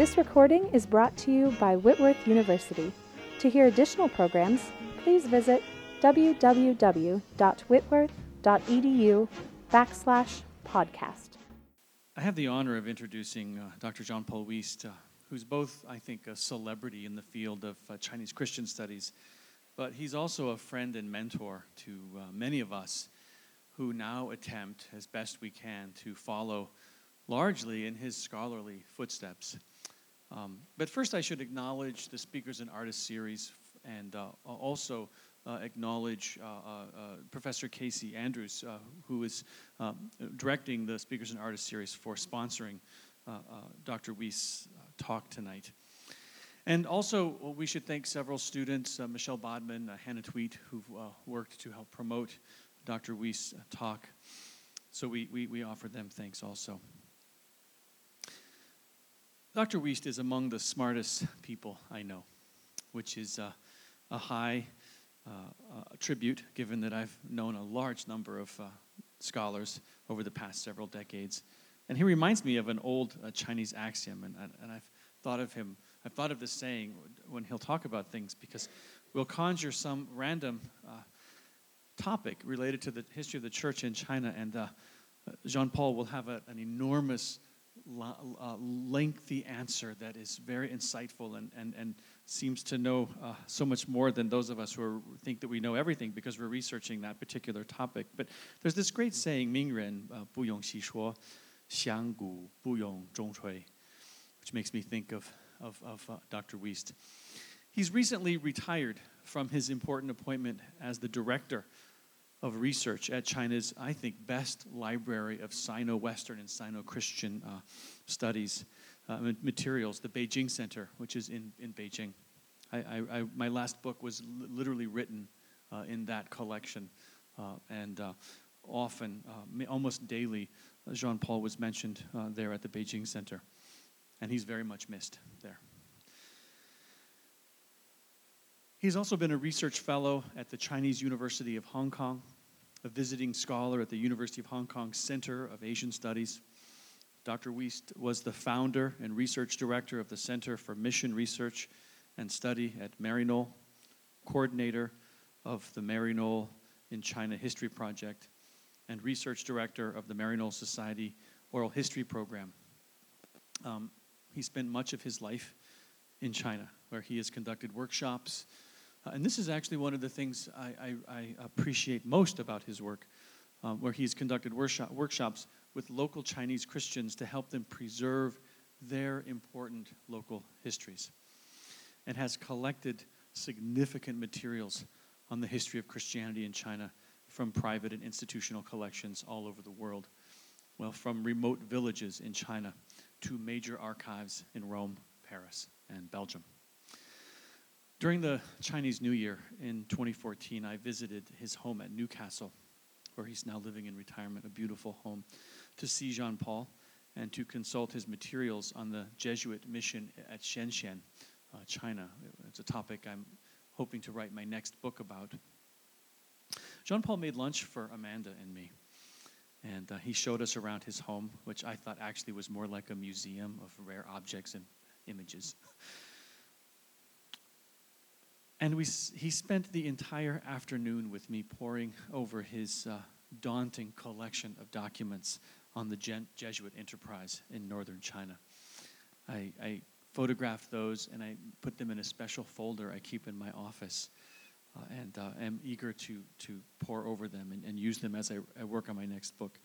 This recording is brought to you by Whitworth University. To hear additional programs, please visit www.whitworth.edu backslash podcast. I have the honor of introducing uh, Dr. John Paul Wiest, uh, who's both, I think, a celebrity in the field of uh, Chinese Christian studies, but he's also a friend and mentor to uh, many of us who now attempt, as best we can, to follow largely in his scholarly footsteps. Um, but first, I should acknowledge the Speakers and Artists series and uh, also uh, acknowledge uh, uh, uh Professor Casey Andrews, uh, who is um, directing the Speakers and Artists series for sponsoring Dr. Wiest's talk tonight. And also, we should thank several students, Michelle Bodman, Hannah Tweet, who've worked to help promote Dr. Wiest's talk. So we, we, we offer them thanks also. Dr. Wiest is among the smartest people I know, which is uh, a high uh, uh, tribute given that I've known a large number of uh, scholars over the past several decades. And he reminds me of an old Chinese axiom, and, and I've thought of him, I've thought of this saying when he'll talk about things because we'll conjure some random topic related to the history of the church in China, and Jean Paul will have a, an enormous uh, lengthy answer that is very insightful and, and, and seems to know uh, so much more than those of us who are, think that we know everything because we're researching that particular topic. But there's this great saying, Mingren, uh, Bu Yong Xi Shuo, Xiang Gu, Bu Yong Zhong Chui, which makes me think of, of, of uh, Dr. Wiest. He's recently retired from his important appointment as the director of research at China's, I think, best library of Sino Western and Sino Christian uh, studies uh, materials, the Beijing Center, which is in, in Beijing. I, I, I my last book was li- literally written uh, in that collection, uh, and uh, often, uh, almost daily, Jean Paul was mentioned there at the Beijing Center, and he's very much missed there. He's also been a research fellow at the Chinese University of Hong Kong, a visiting scholar at the University of Hong Kong Center of Asian Studies. Dr. Wiest was the founder and research director of the Center for Mission Research and Study at Maryknoll, coordinator of the Maryknoll in China History Project, and research director of the Maryknoll Society Oral History Program. Um, he spent much of his life in China, where he has conducted workshops uh, and this is actually one of the things I, I, I appreciate most about his work, um, where he's conducted workshop, workshops with local Chinese Christians to help them preserve their important local histories, and has collected significant materials on the history of Christianity in China from private and institutional collections all over the world. Well, from remote villages in China to major archives in Rome, Paris, and Belgium. During the Chinese New Year in 2014, I visited his home at Newcastle, where he's now living in retirement, a beautiful home, to see Jean Paul and to consult his materials on the Jesuit mission at Shenzhen, uh, China. It's a topic I'm hoping to write my next book about. Jean Paul made lunch for Amanda and me. And uh, he showed us around his home, which I thought actually was more like a museum of rare objects and images. And we, he spent the entire afternoon with me poring over his uh, daunting collection of documents on the Jesuit enterprise in northern China. I, I, photographed those and I put them in a special folder I keep in my office. Uh, and uh, am eager to, to pore over them and, and use them as I, I, work on my next book.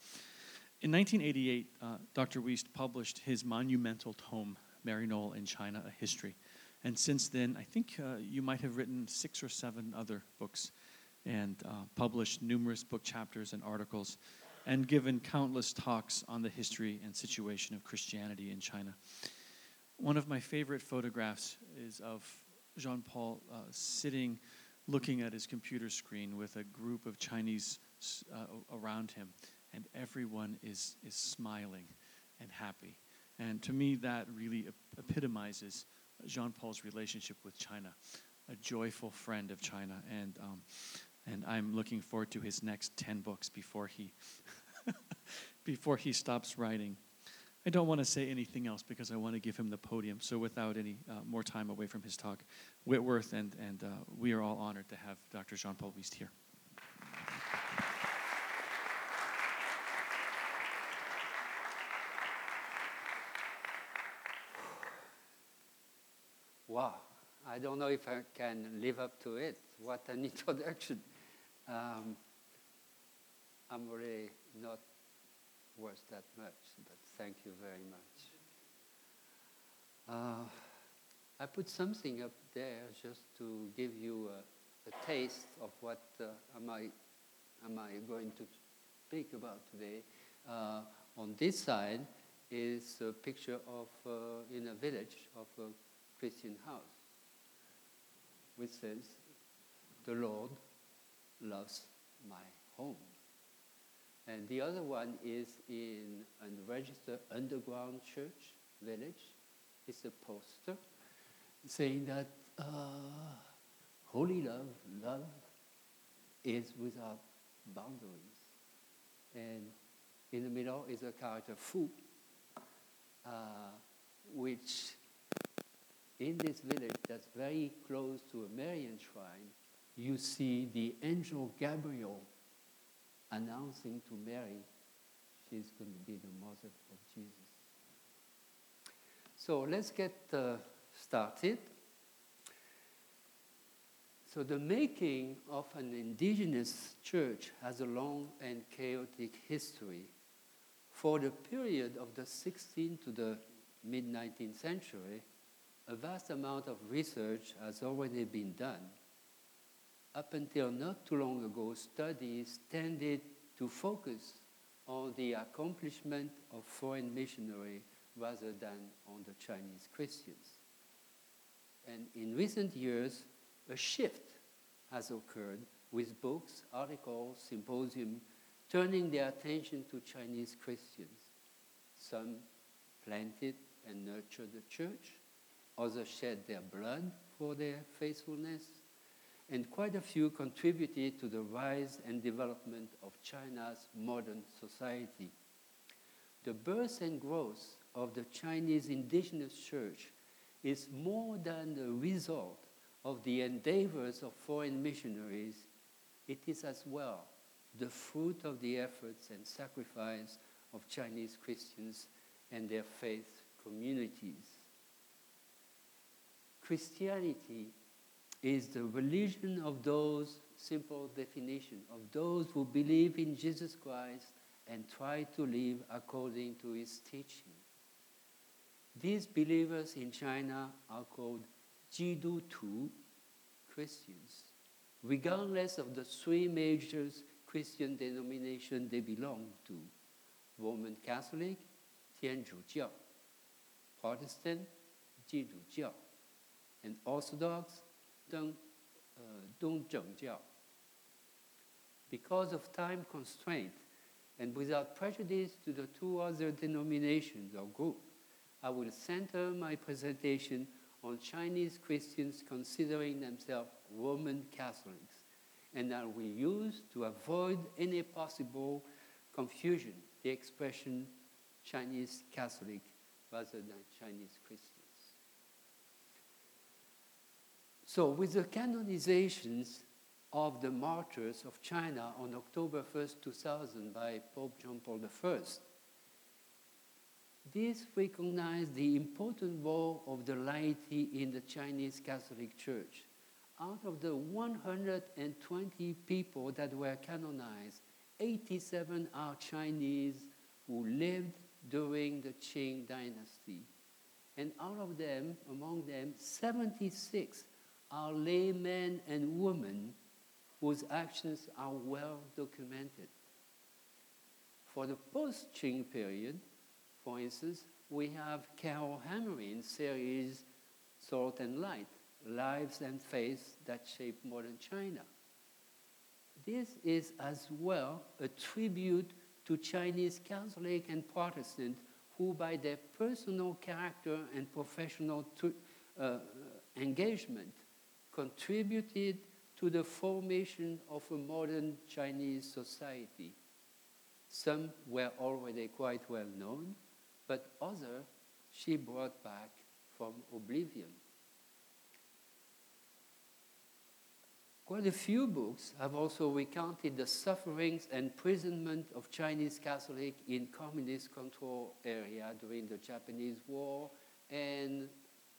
In 1988, uh, Dr. Wiest published his monumental tome, Maryknoll in China, A History. And since then, I think uh, you might have written six or seven other books and uh, published numerous book chapters and articles and given countless talks on the history and situation of Christianity in China. One of my favorite photographs is of Jean Paul uh, sitting looking at his computer screen with a group of Chinese uh, around him, and everyone is, is smiling and happy. And to me, that really epitomizes Jean Paul's relationship with China, a joyful friend of China, and um, and I'm looking forward to his next ten books before he before he stops writing. I don't want to say anything else because I want to give him the podium. So, without any uh, more time away from his talk, Whitworth and, and uh, we are all honored to have Dr. Jean Paul Wiest here. Wow, I don't know if I can live up to it. What an introduction. Um, I'm really not worth that much, but thank you very much. Uh, I put something up there just to give you a, a taste of what uh, am, I, am I going to speak about today. Uh, on this side is a picture of uh, in a village of a Christian house, which says, "The Lord loves my home." And the other one is in a registered underground church village. It's a poster saying that uh, holy love, love is without boundaries. And in the middle is a character Fu, uh, which in this village that's very close to a Marian shrine, you see the angel Gabriel announcing to Mary she's going to be the mother of Jesus. So let's get uh, started. So, the making of an indigenous church has a long and chaotic history. For the period of the 16th to the mid 19th century, a vast amount of research has already been done. Up until not too long ago, studies tended to focus on the accomplishment of foreign missionary rather than on the Chinese Christians. And in recent years, a shift has occurred with books, articles, symposium turning their attention to Chinese Christians. Some planted and nurtured the church, others shed their blood for their faithfulness, and quite a few contributed to the rise and development of China's modern society. The birth and growth of the Chinese indigenous church is more than the result of the endeavors of foreign missionaries, it is as well the fruit of the efforts and sacrifice of Chinese Christians and their faith communities. Christianity is the religion of those, simple definition, of those who believe in Jesus Christ and try to live according to his teaching. These believers in China are called Jidu Tu Christians, regardless of the three major Christian denominations they belong to Roman Catholic, Tianzhu Jiao, Protestant, Jidu Jiao, and Orthodox, Deng, uh, Dongzheng Jiao. Because of time constraint and without prejudice to the two other denominations or groups, I will center my presentation on Chinese Christians considering themselves Roman Catholics, and I will use to avoid any possible confusion the expression Chinese Catholic rather than Chinese Christians. So, with the canonizations of the martyrs of China on October 1st, 2000, by Pope John Paul I, this recognized the important role of the laity in the Chinese Catholic Church. Out of the 120 people that were canonized, 87 are Chinese who lived during the Qing dynasty. And out of them, among them, 76 are laymen and women whose actions are well documented. For the post Qing period, for instance, we have Carol Hamrin's series Salt and Light, Lives and Faith That Shape Modern China. This is as well a tribute to Chinese Catholic and Protestant who, by their personal character and professional uh, engagement, contributed to the formation of a modern Chinese society. Some were already quite well known, but other she brought back from oblivion. Quite a few books have also recounted the sufferings and imprisonment of Chinese Catholics in communist control area during the Japanese War and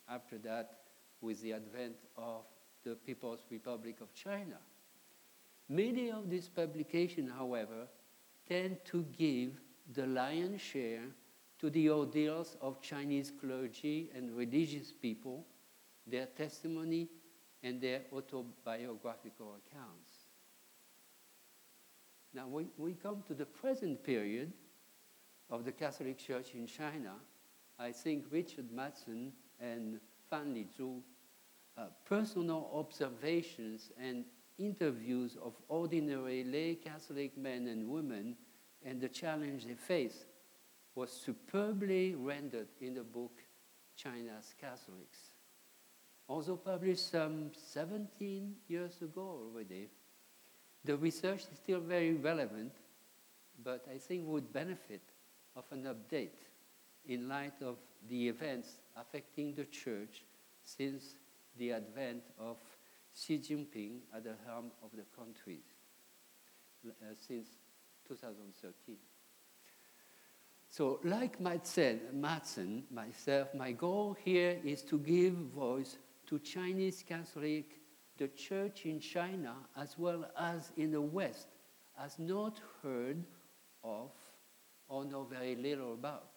after that with the advent of the People's Republic of China. Many of these publications, however, tend to give the lion's share to the ordeals of Chinese clergy and religious people, their testimony, and their autobiographical accounts. Now, we, we come to the present period of the Catholic Church in China. I think Richard Madsen and Fan Lizhu uh, personal observations and interviews of ordinary lay Catholic men and women and the challenge they face was superbly rendered in the book China's Catholics. Also published some 17 years ago already. The research is still very relevant, but I think would benefit of an update in light of the events affecting the church since the advent of Xi Jinping at the helm of the country uh, since 2013. So, like Madsen, myself, my goal here is to give voice to Chinese Catholic, the church in China as well as in the West, has not heard of or know very little about.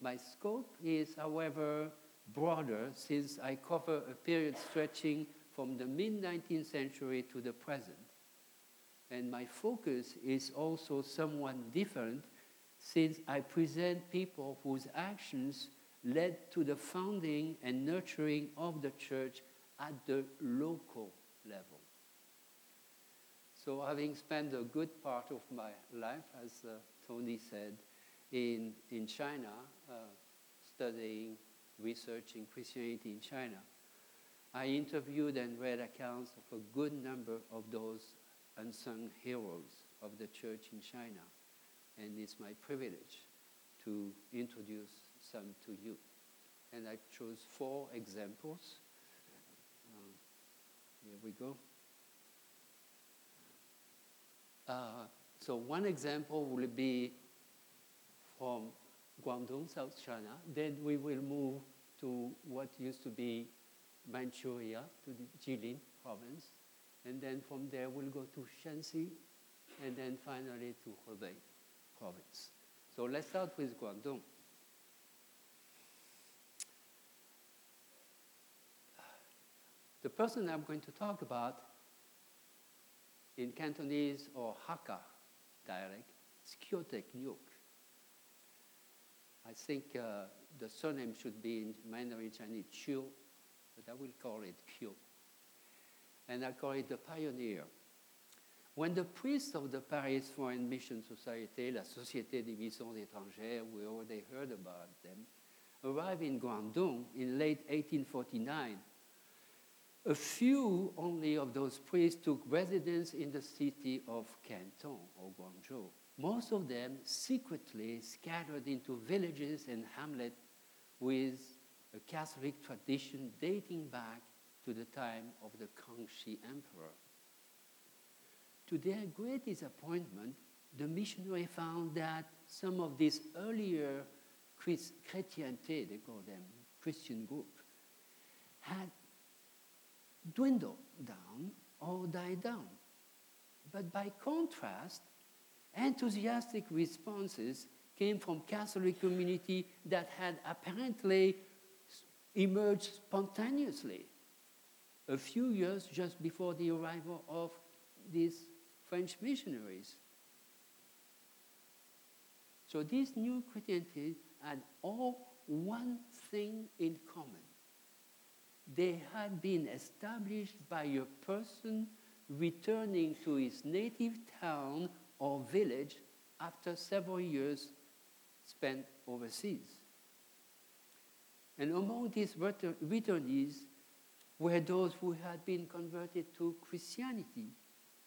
My scope is, however, broader since I cover a period stretching from the mid 19th century to the present. And my focus is also somewhat different since I present people whose actions led to the founding and nurturing of the church at the local level. So, having spent a good part of my life, as uh, Tony said, in, in China, uh, studying researching Christianity in China, I interviewed and read accounts of a good number of those unsung heroes of the church in China. And it's my privilege to introduce some to you. And I chose four examples. Um, here we go. Uh, so one example will be from Guangdong, South China. Then we will move to what used to be Manchuria, to the Jilin province. And then from there we'll go to Shanxi, and then finally to Hebei province. So let's start with Guangdong. The person I'm going to talk about in Cantonese or Hakka dialect is Kyotek Nyuk. I think uh, the surname should be in Mandarin Chinese Chiu, but I will call it Qiu. And I call it the pioneer. When the priests of the Paris Foreign Mission Society, la Société des Missions étrangères, we already heard about them, arrived in Guangdong in late 1849, a few only of those priests took residence in the city of Canton or Guangzhou most of them secretly scattered into villages and hamlets with a Catholic tradition dating back to the time of the Kangxi Emperor. To their great disappointment, the missionary found that some of these earlier chrétienté, they call them, Christian group, had dwindled down or died down. But by contrast, enthusiastic responses came from Catholic community that had apparently emerged spontaneously a few years just before the arrival of these French missionaries. So these new Christianity had all one thing in common. They had been established by a person returning to his native town or village after several years spent overseas. And among these returnees were those who had been converted to Christianity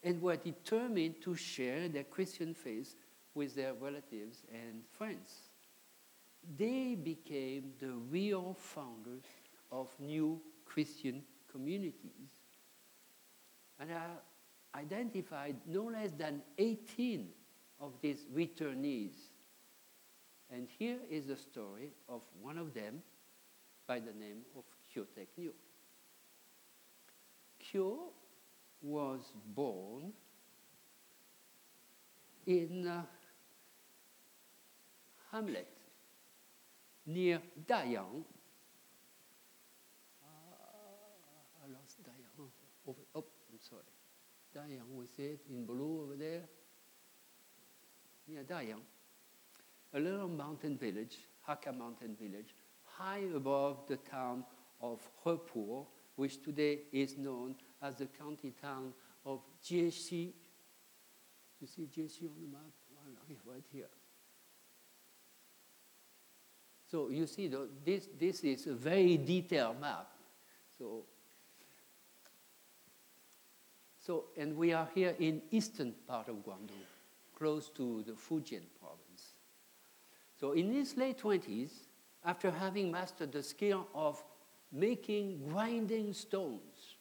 and were determined to share their Christian faith with their relatives and friends. they became the real founders of new Christian communities. And I identified no less than 18 of these returnees. And here is the story of one of them by the name of Kyo Tek Nyuk. Kyo was born in uh, Hamlet, near Dayang. Uh, I lost Dayang. Oh, oh, I'm sorry. Dayang, see it in blue over there. Near Dayang. A little mountain village, Hakka mountain village, high above the town of Hepo, which today is known as the county town of Jiexi. You see Jiexi on the map? Right here. So you see, the, this, this is a very detailed map. So, so, and we are here in eastern part of Guangdong, close to the Fujian province. So in his late 20s, after having mastered the skill of making grinding stones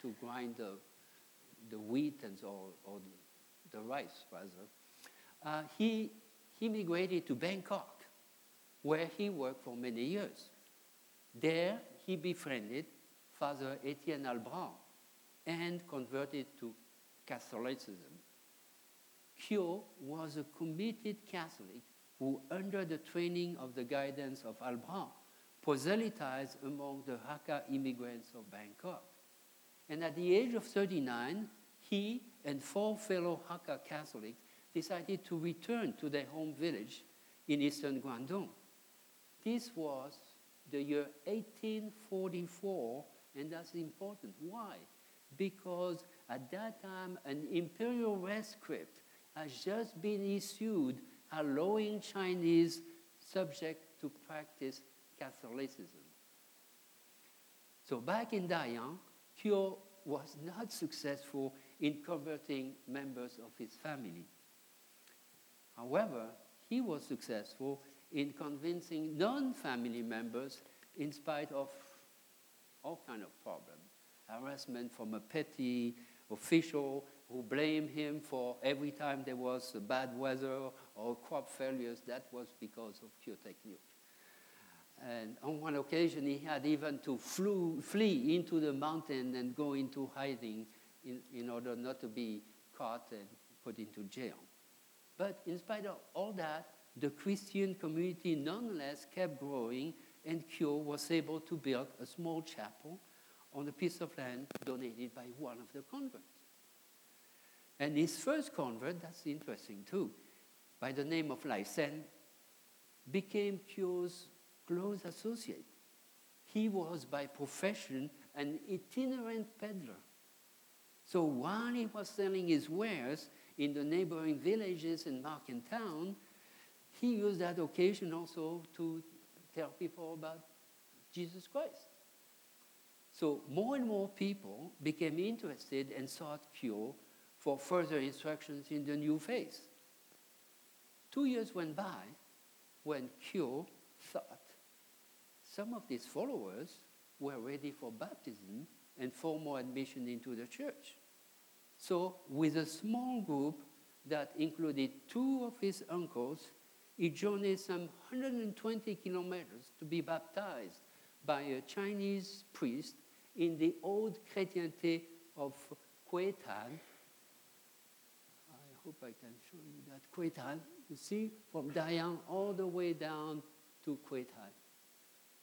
to grind the, the wheat and so, or the, the rice, rather, uh, he, he migrated to Bangkok where he worked for many years. There, he befriended Father Etienne Albrand and converted to Catholicism. Kyo was a committed Catholic who, under the training of the guidance of Albrand, proselytized among the Hakka immigrants of Bangkok. And at the age of 39, he and four fellow Hakka Catholics decided to return to their home village in eastern Guangdong. This was the year 1844, and that's important. Why? Because at that time, an imperial rescript has just been issued allowing Chinese subjects to practice Catholicism. So back in Dayang, Kyo was not successful in converting members of his family. However, he was successful in convincing non-family members in spite of all kind of problems. Harassment from a petty official who blamed him for every time there was bad weather or crop failures, that was because of Nyuk. And on one occasion, he had even to flew, flee into the mountain and go into hiding in, in order not to be caught and put into jail. But in spite of all that, the Christian community nonetheless kept growing, and Kyo was able to build a small chapel on a piece of land donated by one of the converts. And his first convert, that's interesting too, by the name of Lai Sen, became Kyo's close associate. He was by profession an itinerant peddler. So while he was selling his wares in the neighboring villages and market town, he used that occasion also to tell people about Jesus Christ. So more and more people became interested and sought Kyo for further instructions in the new faith. Two years went by when Kyo thought some of these followers were ready for baptism and formal admission into the church. So, with a small group that included two of his uncles he journeyed some 120 kilometers to be baptized by a Chinese priest in the old Chrétienté of Kwetan. I hope I can show you that. Kwetan, you see, from Dayang all the way down to Kwetan.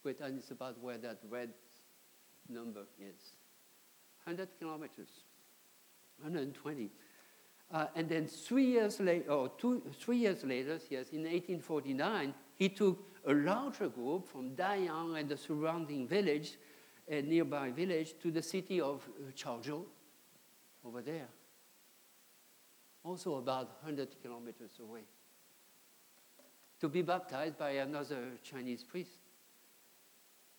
Kwetan is about where that red number is. 100 kilometers, 120. Uh, and then three years later, or two, three years later, yes, in 1849, he took a larger group from Dayang and the surrounding village, a nearby village, to the city of uh, Chaozhou, over there, also about 100 kilometers away, to be baptized by another Chinese priest.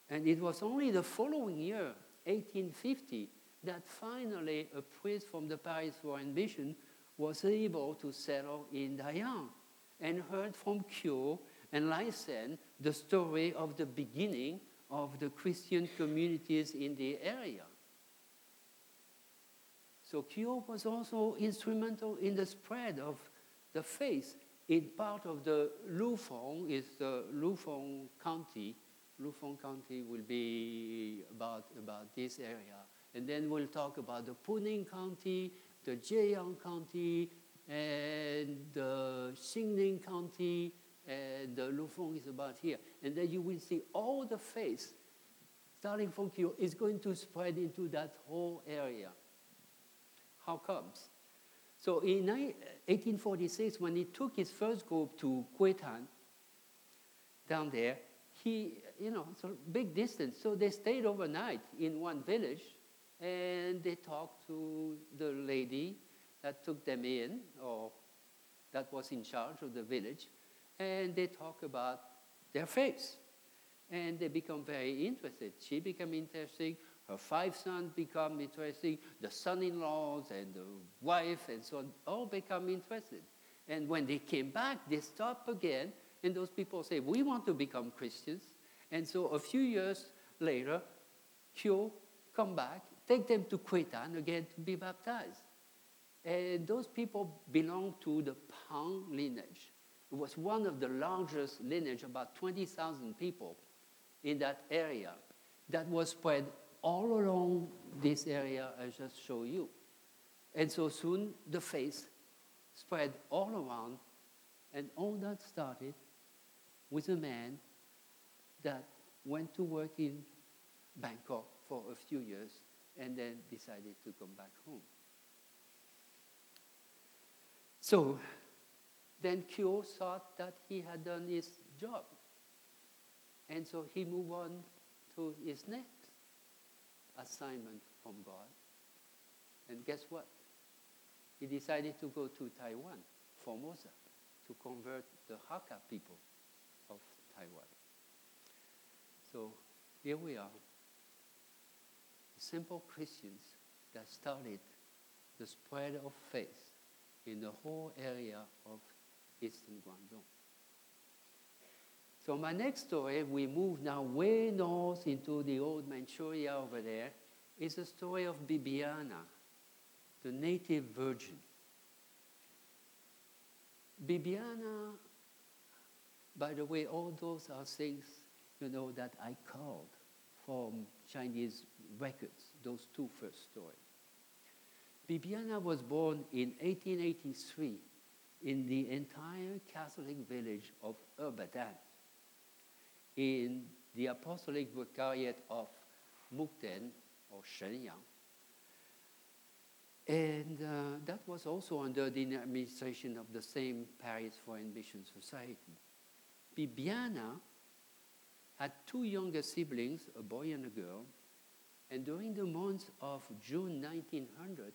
And it was only the following year, 1850, that finally a priest from the Paris Foreign Mission was able to settle in Dayang and heard from Kyo and Lysen the story of the beginning of the Christian communities in the area. So Kyo was also instrumental in the spread of the faith in part of the Lufeng, is the Lufeng County. Lufeng County will be about, about this area. And then we'll talk about the Puning County, the Jieyang County, and the Xining County, and the Lufeng is about here. And then you will see all the faith, starting from Kyo, is going to spread into that whole area. How comes? So in 1846, when he took his first group to Kuitan, down there, he, you know, it's a big distance. So they stayed overnight in one village and they talked to the lady that took them in or that was in charge of the village. And they talk about their faith. And they become very interested. She became interested. Her five sons become interested, the son-in-laws and the wife and so on all become interested. And when they came back, they stopped again, and those people say, we want to become Christians. And so a few years later, Kyo come back, take them to Kuitan again to be baptized. And those people belong to the Pang lineage. It was one of the largest lineage, about 20,000 people in that area, that was spread all along this area I just showed you. And so soon the faith spread all around, and all that started with a man that went to work in Bangkok for a few years and then decided to come back home. So then Kyo thought that he had done his job. And so he moved on to his next assignment from God. And guess what? He decided to go to Taiwan, Formosa, to convert the Hakka people of Taiwan. So here we are, simple Christians that started the spread of faith in the whole area of Guangdong. So my next story, we move now way north into the old Manchuria over there, is the story of Bibiana, the native virgin. Bibiana, by the way, all those are things, you know, that I called from Chinese records, those two first stories. Bibiana was born in 1883 in the entire Catholic village of Erbadan in the apostolic vicariate of Mukden or Shenyang. And uh, that was also under the administration of the same Paris Foreign Mission Society. Bibiana had two younger siblings, a boy and a girl, and during the months of June 1900,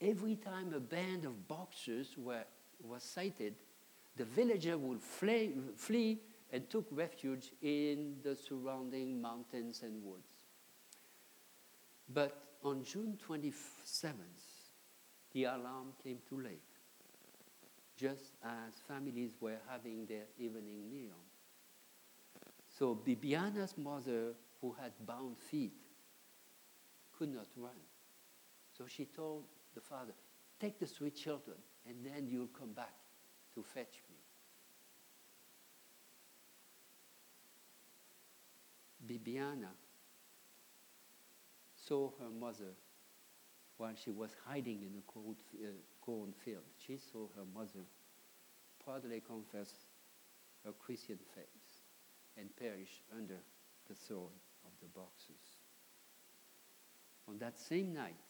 every time a band of boxers were, was sighted, the villager would flee, flee and took refuge in the surrounding mountains and woods. But on June 27th, the alarm came too late, just as families were having their evening meal. So Bibiana's mother, who had bound feet, could not run. So she told the father, Take the three children, and then you'll come back to fetch me. Bibiana saw her mother while she was hiding in a cold, uh, cornfield. She saw her mother proudly confess her Christian faith and perish under the sword of the Boxers. On that same night,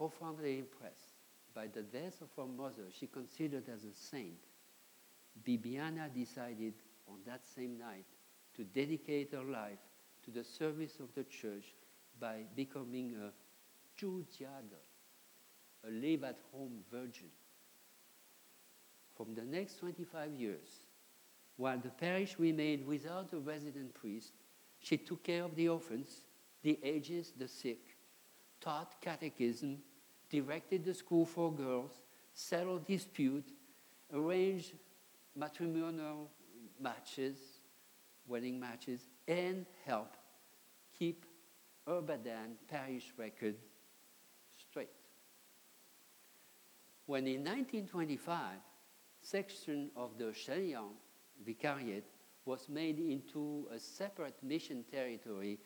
profoundly impressed by the death of her mother, she considered as a saint, Bibiana decided on that same night to dedicate her life to the service of the church by becoming a Zhujiade, a live-at-home virgin. From the next 25 years, while the parish remained without a resident priest, she took care of the orphans, the aged, the sick, taught catechism, directed the school for girls, settled disputes, arranged matrimonial matches, wedding matches, and help keep Urbadan parish record straight. When in 1925, section of the Shenyang Vicariate was made into a separate mission territory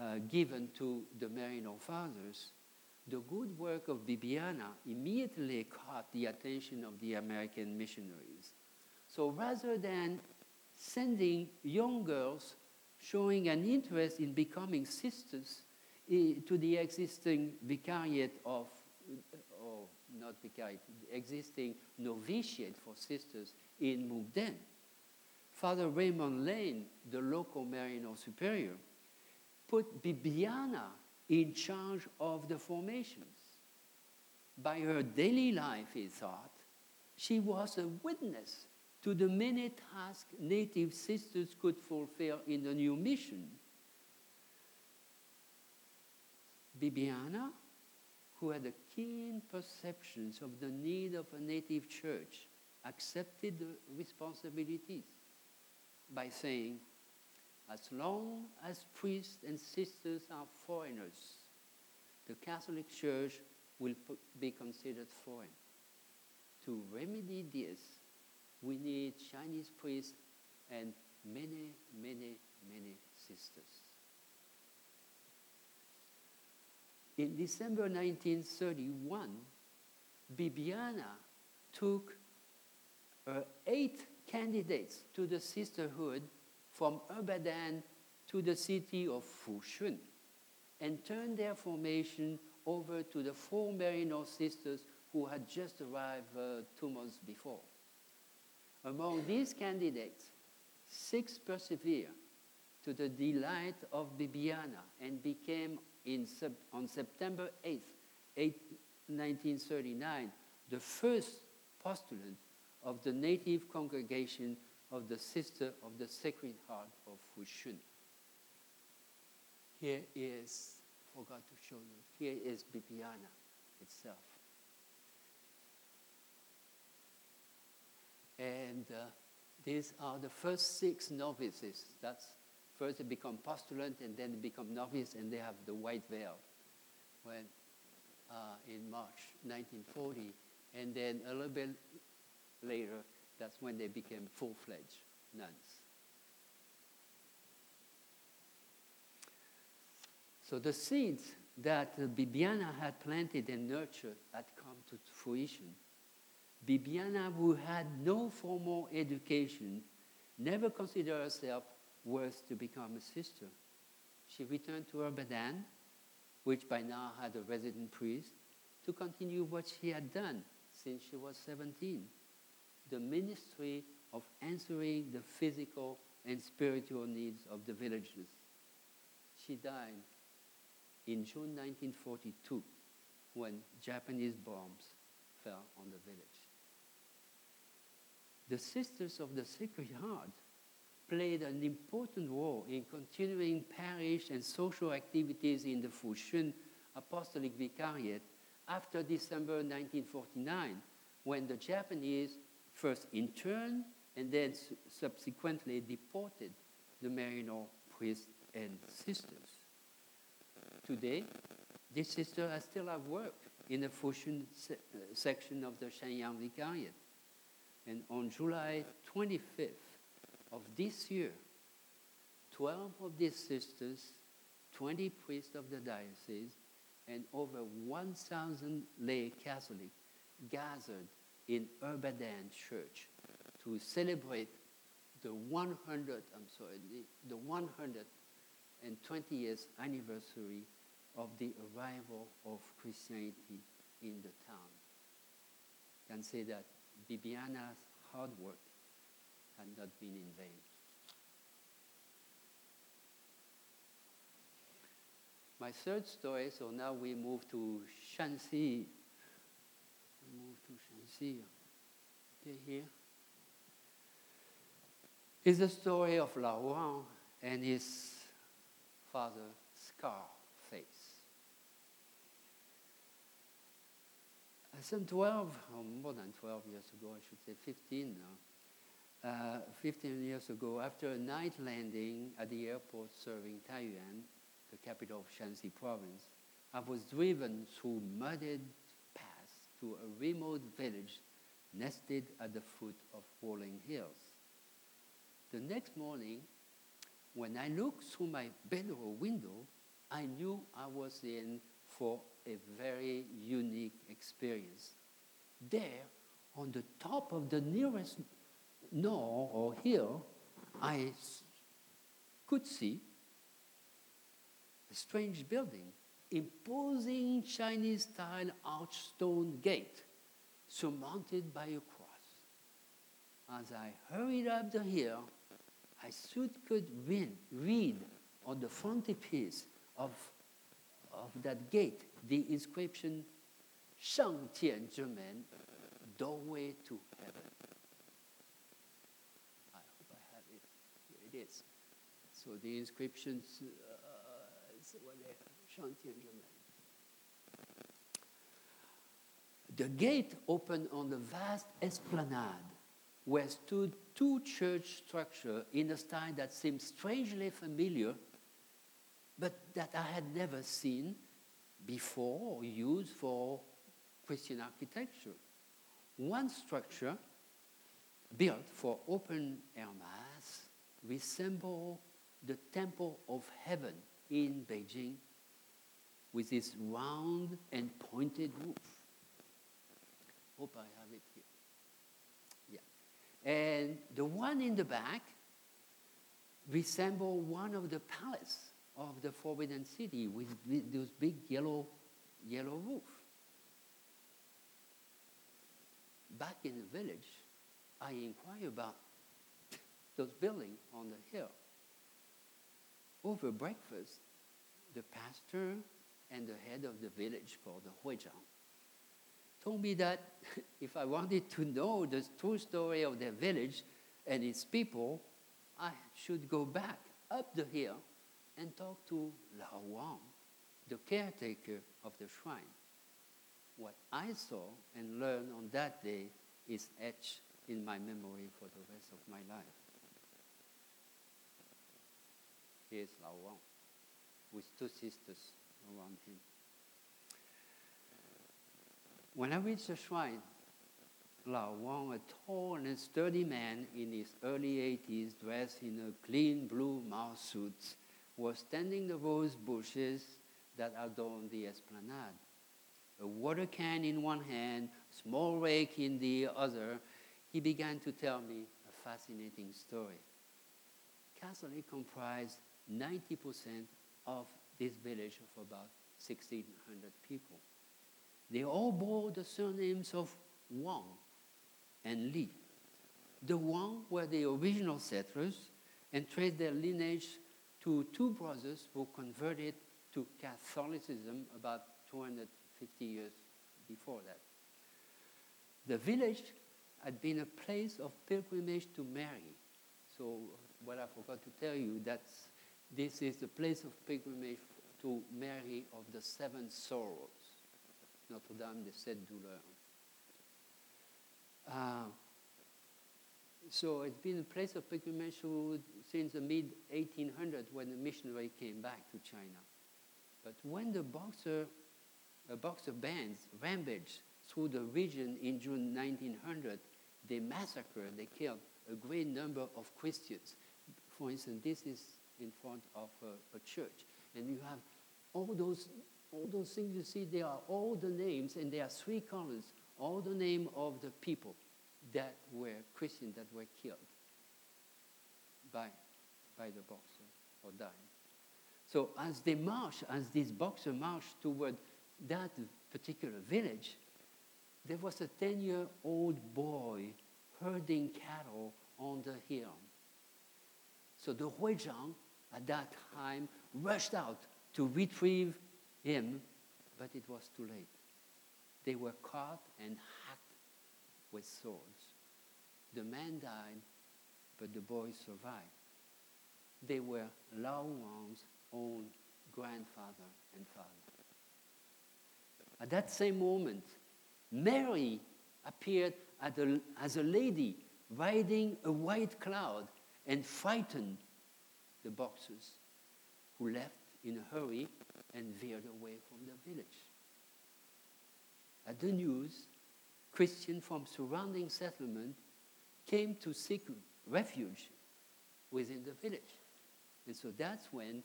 uh, given to the Maryknoll Fathers, the good work of Bibiana immediately caught the attention of the American missionaries. So rather than sending young girls showing an interest in becoming sisters eh, to the existing vicariate of, or not vicariate, existing novitiate for sisters in Mukden, Father Raymond Lane, the local Maryknoll superior, put Bibiana in charge of the formations. By her daily life, he thought, she was a witness to the many tasks native sisters could fulfill in the new mission. Bibiana, who had a keen perception of the need of a native church, accepted the responsibilities by saying, as long as priests and sisters are foreigners, the Catholic Church will be considered foreign. To remedy this, we need Chinese priests and many, many, many sisters. In December 1931, Bibiana took uh, eight candidates to the sisterhood from Urbadan to the city of Fushun and turned their formation over to the four Maryknoll sisters who had just arrived uh, two months before. Among these candidates, six persevered to the delight of Bibiana and became in, on September 8, 8, 1939, the first postulant of the native congregation of the Sister of the Sacred Heart of Fushun. Here is, forgot to show you, here is Bibiana itself. And uh, these are the first six novices. That's first they become postulant and then they become novice and they have the white veil when uh, in March 1940. And then a little bit later, that's when they became full-fledged nuns. So the seeds that Bibiana had planted and nurtured had come to fruition. Bibiana, who had no formal education, never considered herself worth to become a sister. She returned to her Urbadan, which by now had a resident priest, to continue what she had done since she was 17 the ministry of answering the physical and spiritual needs of the villagers. She died in June 1942 when Japanese bombs fell on the village. The Sisters of the Sacred Heart played an important role in continuing parish and social activities in the Fushun Apostolic Vicariate after December 1949, when the Japanese first interned and then su- subsequently deported the Maryknoll priests and sisters. Today, these sisters are still have work in the Fushun se- uh, section of the Shenyang Vicariate. And on July 25th of this year, 12 of these sisters, 20 priests of the diocese, and over 1,000 lay Catholics gathered in Urbadan Church to celebrate the 100, I'm sorry, the, the 120 years anniversary of the arrival of Christianity in the town. Can say that Bibiana's hard work had not been in vain. My third story, so now we move to Shanxi. Shanxi. Okay, here. Is the story of Laurent and his father, Scarface. Some 12, or more than 12 years ago, I should say 15 now, uh, 15 years ago, after a night landing at the airport serving Taiyuan, the capital of Shanxi province, I was driven through mudded to a remote village nested at the foot of rolling hills. The next morning, when I looked through my bedroom window, I knew I was in for a very unique experience. There, on the top of the nearest knoll or hill, I could see a strange building, imposing Chinese style arch stone gate surmounted by a cross. As I hurried up the hill, I soon could read, read on the frontispiece of, of that gate the inscription Shang Tian Zhimen, doorway to heaven. I hope I have it. Here it is. So the inscriptions, uh, what The gate opened on a vast esplanade where stood two church structures in a style that seemed strangely familiar, but that I had never seen before or used for Christian architecture. One structure, built for open air mass, resembled the Temple of Heaven in Beijing with its round and pointed roof. Hope I have it here. Yeah. And the one in the back resembled one of the palace of the Forbidden City with those big yellow, yellow roof. Back in the village, I inquired about those buildings on the hill. Over breakfast, the pastor and the head of the village called the Huizhang told me that if I wanted to know the true story of their village and its people, I should go back up the hill and talk to Lao Wang, the caretaker of the shrine. What I saw and learned on that day is etched in my memory for the rest of my life. Here's Lao Wang with two sisters around uh, him. When I reached the shrine, Lao Wang, a tall and sturdy man in his early 80s, dressed in a clean blue Mao suit, was tending the rose bushes that adorned the esplanade. A water can in one hand, small rake in the other, he began to tell me a fascinating story. Catholic comprised 90% of this village of about 1,600 people. They all bore the surnames of Wang and Li. The Wang were the original settlers and traced their lineage to two brothers who converted to Catholicism about 250 years before that. The village had been a place of pilgrimage to Mary. So, what I forgot to tell you, that this is the place of pilgrimage to Mary of the Seven Sorrows, Notre-Dame de Sept Douleurs. Uh, so it's been a place of pilgrimage since the mid 1800s when the missionary came back to China. But when the boxer, uh, boxer bands rampaged through the region in June 1900, they massacred, they killed a great number of Christians. For instance, this is in front of a, a church, and you have all those all those things you see. They are all the names, and there are three columns, all the name of the people that were Christians that were killed by, by the boxer or died. So as they march, as this boxer marched toward that particular village, there was a 10-year-old boy herding cattle on the hill. So the Huizhang at that time rushed out to retrieve him, but it was too late. They were caught and hacked with swords. The man died, but the boy survived. They were Lao Wang's own grandfather and father. At that same moment, Mary appeared a, as a lady riding a white cloud and frightened the Boxers, who left in a hurry and veered away from the village. At the news, Christians from surrounding settlement came to seek refuge within the village. And so that's when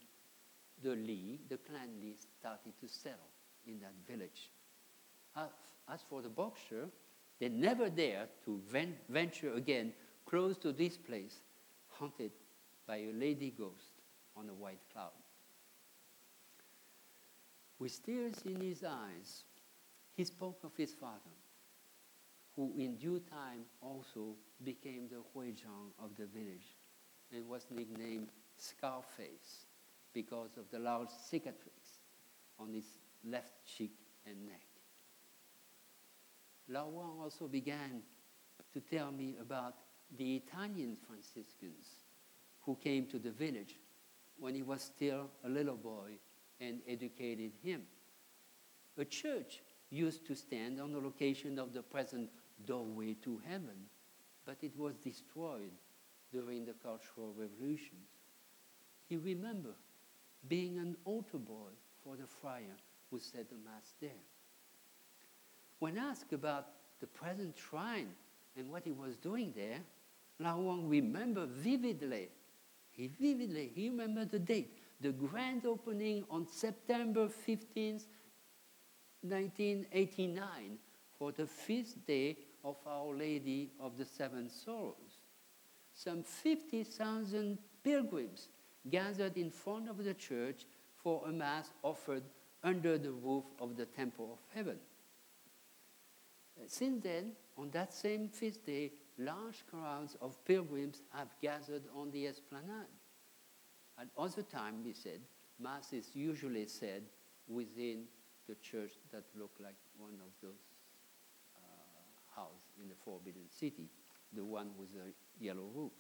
the Li, the clan Li, started to settle in that village. As for the Boxer, they never dared to ven- venture again close to this place, haunted by a lady ghost on a white cloud. With tears in his eyes, he spoke of his father, who in due time also became the Huizhang of the village and was nicknamed Scarface because of the large cicatrice on his left cheek and neck. Lao Wang also began to tell me about the Italian Franciscans who came to the village when he was still a little boy and educated him. A church used to stand on the location of the present doorway to heaven, but it was destroyed during the Cultural Revolution. He remembered being an altar boy for the friar who said the Mass there. When asked about the present shrine and what he was doing there, Lao Wang remembered vividly. He vividly, he remembered the date, the grand opening on September 15th, 1989, for the feast day of Our Lady of the Seven Sorrows. Some 50,000 pilgrims gathered in front of the church for a Mass offered under the roof of the Temple of Heaven. Since then, on that same feast day, large crowds of pilgrims have gathered on the esplanade. At other times, he said, Mass is usually said within the church that looked like one of those uh, houses in the Forbidden City, the one with the yellow roof.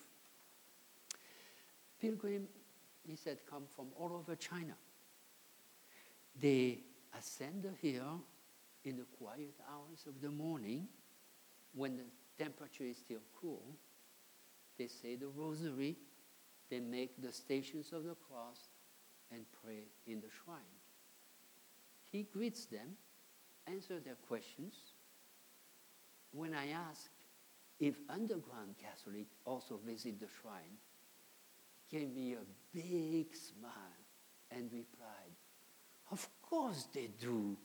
Pilgrim, he said, come from all over China. They ascend the hill in the quiet hours of the morning when the temperature is still cool. They say the rosary, they make the stations of the cross, and pray in the shrine. He greets them, answers their questions. When I ask if underground Catholics also visit the shrine, gave me a big smile and replied, Of course they do.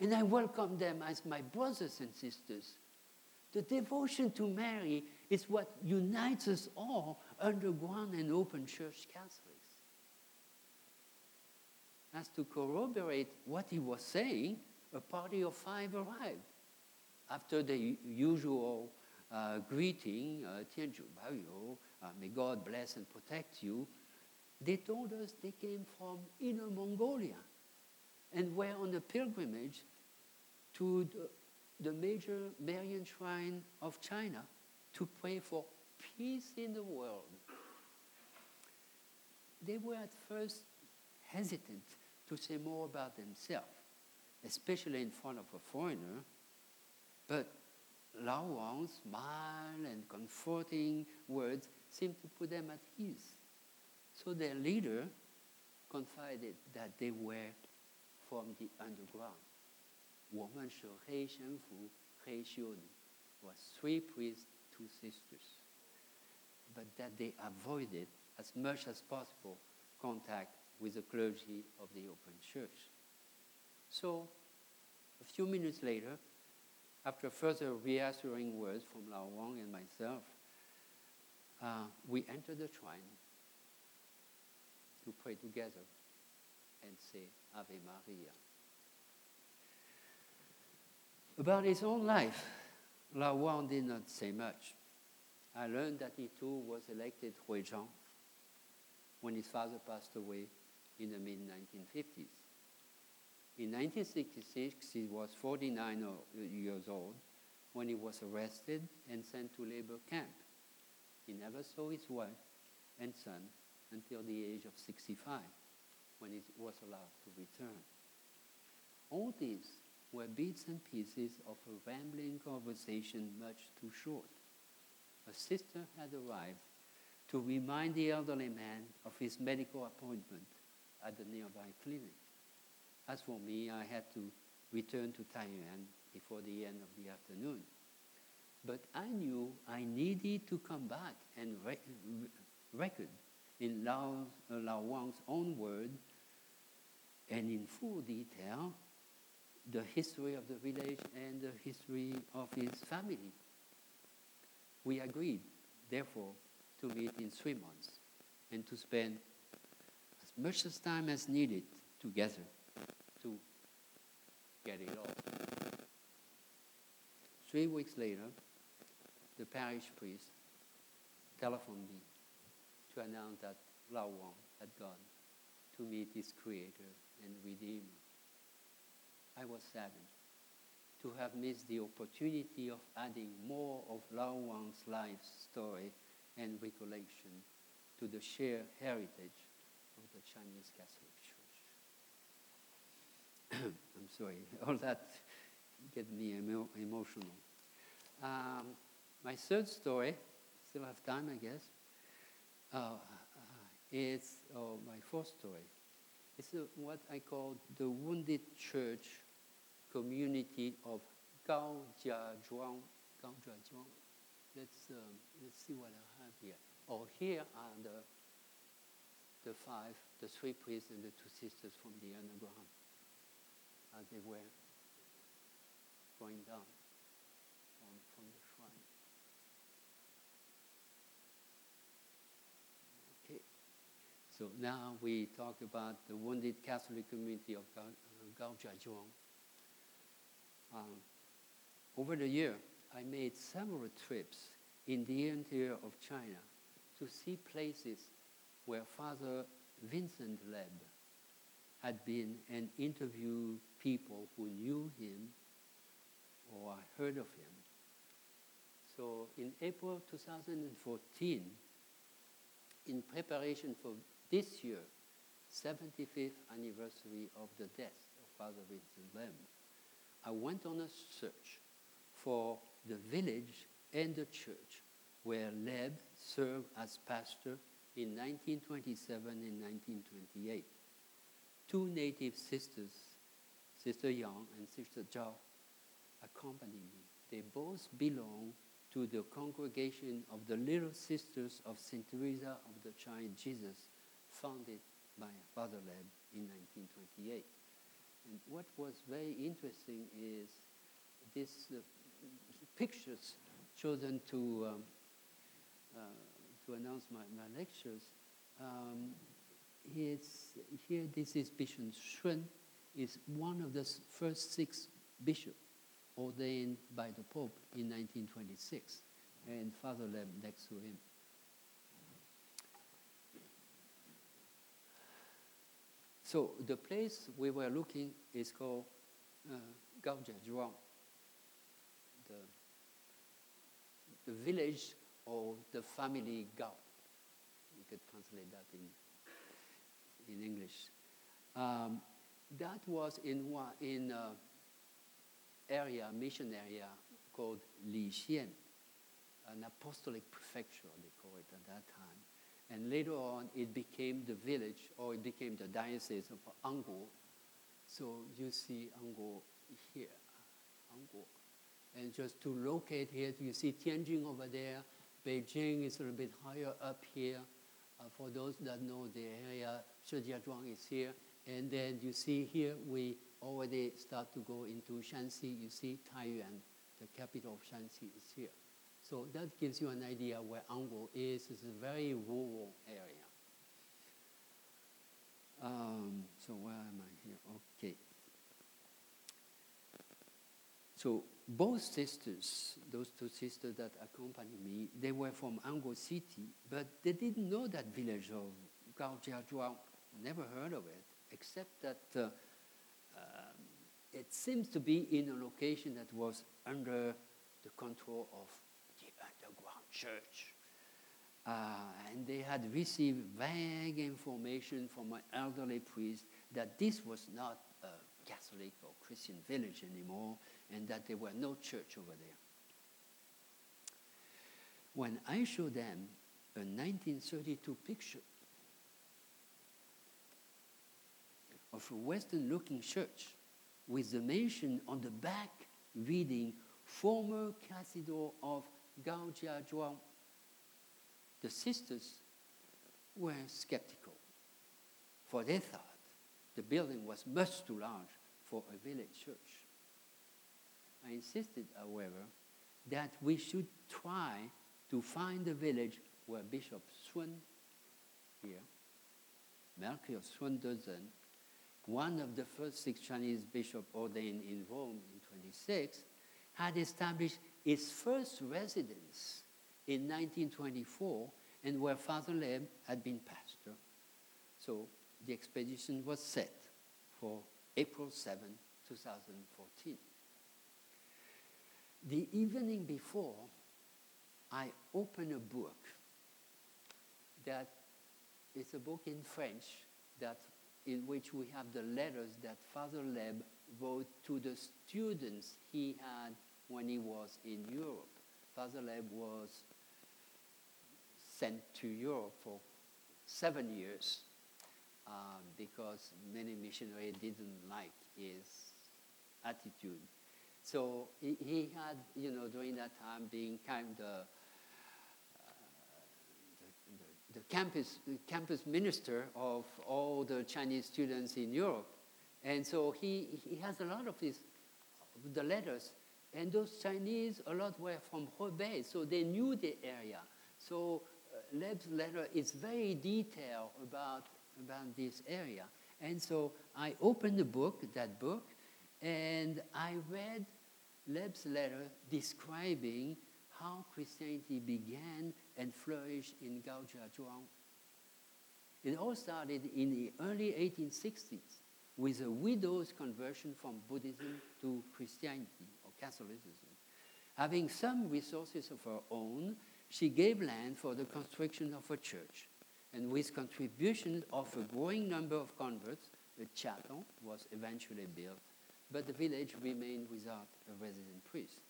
And I welcome them as my brothers and sisters. The devotion to Mary is what unites us all underground and open church Catholics. As to corroborate what he was saying, a party of five arrived. After the usual uh, greeting, uh, uh, may God bless and protect you, they told us they came from Inner Mongolia and were on a pilgrimage to the, the major Marian shrine of China to pray for peace in the world. They were at first hesitant to say more about themselves, especially in front of a foreigner, but Lao Wang's smile and comforting words seemed to put them at ease. So their leader confided that they were from the underground. 我们是黑神父、黑修女 was three priests, two sisters. But that they avoided as much as possible contact with the clergy of the open church. So, a few minutes later, after further reassuring words from Lao Wang and myself, uh, we entered the shrine to pray together and say Ave Maria. About his own life, Lao Wang did not say much. I learned that he too was elected Huizhang when his father passed away in the mid 1950s. In 1966, he was 49 years old when he was arrested and sent to labor camp. He never saw his wife and son until the age of 65, when he was allowed to return. All these were bits and pieces of a rambling conversation much too short. a sister had arrived to remind the elderly man of his medical appointment at the nearby clinic. As for me, I had to return to Taiyuan before the end of the afternoon. But I knew I needed to come back and rec- record in Lao, uh, Lao Wang's own word and in full detail the history of the village and the history of his family. We agreed, therefore, to meet in three months and to spend as much time as needed together to get it all. Three weeks later, the parish priest telephoned me to announce that Lao Wang had gone to meet his creator and redeemer. I was saddened to have missed the opportunity of adding more of Lao Wang's life story and recollection to the shared heritage of the Chinese Catholic Church. I'm sorry, all that get me emo- emotional. Um, my third story, still have time, I guess, uh, uh, is oh, my fourth story. It's uh, what I call the Wounded Church Community of Gao Jiazhuang. Gao Jiazhuang. Let's, um, let's see what I have here. Oh, here are the, the five, the three priests and the two sisters from the underground as they were going down from, from the shrine. Okay. So now we talk about the wounded Catholic community of Gao, uh, Gao Jiazhuang. Um, over the year, I made several trips in the interior of China to see places where Father Vincent Lebbe had been and interviewed people who knew him or heard of him. So in April 2014, in preparation for this year, 75th anniversary of the death of Father Vincent Lebbe, I went on a search for the village and the church where Lebbe served as pastor in 1927 and 1928. Two native sisters, Sister Yang and Sister Zhao, accompanied me. They both belong to the congregation of the Little Sisters of St. Teresa of the Child Jesus, founded by Father Lebbe in 1928. And what was very interesting is these uh, pictures chosen to, um, uh, to announce my, my lectures. Um, here, this is Bishop Sun, is one of the first six bishops ordained by the Pope in 1926, and Father Lebbe next to him. So the place we were looking is called uh, Gaojiazhuang, the, the village or the family Gao. You could translate that in, in English. Um, that was in one in uh, area, mission area called Lixian, an apostolic prefecture, they call it at that time. And later on, it became the village, or it became the diocese of Anguo. So you see Anguo here, Anguo. And just to locate here, you see Tianjin over there. Beijing is a little bit higher up here. Uh, for those that know the area, Shijiazhuang is here. And then you see here, we already start to go into Shanxi. You see Taiyuan, the capital of Shanxi is here. So that gives you an idea where Anguo is. It's a very rural area. Um, so where am I here? Okay. So both sisters, those two sisters that accompanied me, they were from Anguo City, but they didn't know that village of Gaojiazhuang. Never heard of it, except that uh, um, it seems to be in a location that was under the control of church. Uh, and they had received vague information from an elderly priest that this was not a Catholic or Christian village anymore, and that there were no church over there. when I showed them a 1932 picture of a Western looking church with the mention on the back reading former Cathedral of Gaojiazhuang. The sisters were skeptical, for they thought the building was much too large for a village church. I insisted, however, that we should try to find a village where Bishop Sun, here, Melchior Sun Dezhen, one of the first six Chinese bishops ordained in Rome in 26, had established its first residence in 1924 and where Father Lebbe had been pastor. So the expedition was set for April 7, 2014. The evening before, I opened a book that is a book in French that in which we have the letters that Father Lebbe wrote to the students he had when he was in Europe. Father Lebbe was sent to Europe for seven years uh, because many missionaries didn't like his attitude. So he, he, had, you know, during that time being kind of the, the, the campus, campus minister of all the Chinese students in Europe. And so he, he has a lot of these, the letters. And those Chinese, a lot were from Hebei, so they knew the area. So uh, Lebbe's letter is very detailed about, about this area. And so I opened the book, that book, and I read Lebbe's letter describing how Christianity began and flourished in Gaojiazhuang. It all started in the early 1860s with a widow's conversion from Buddhism to Christianity Catholicism. Having some resources of her own, she gave land for the construction of a church. And with contributions of a growing number of converts, a chapel was eventually built, but the village remained without a resident priest.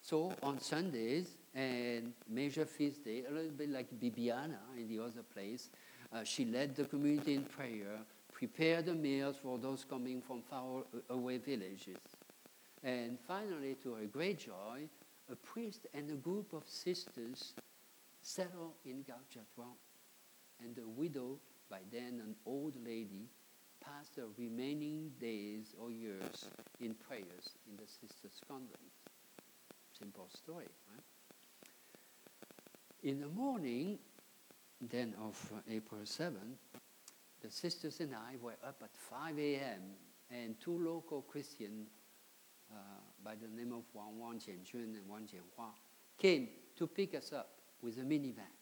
So on Sundays and major feast day, a little bit like Bibiana in the other place, uh, she led the community in prayer, prepared the meals for those coming from far away villages. And finally, to her great joy, a priest and a group of sisters settled in Gaojiazhuang. And the widow, by then an old lady, passed the remaining days or years in prayers in the sisters' convent. Simple story, right? In the morning, then of April 7, the sisters and I were up at 5 a.m. and two local Christians uh, by the name of Wang Wang Jianjun and Wang Jianhua came to pick us up with a minivan.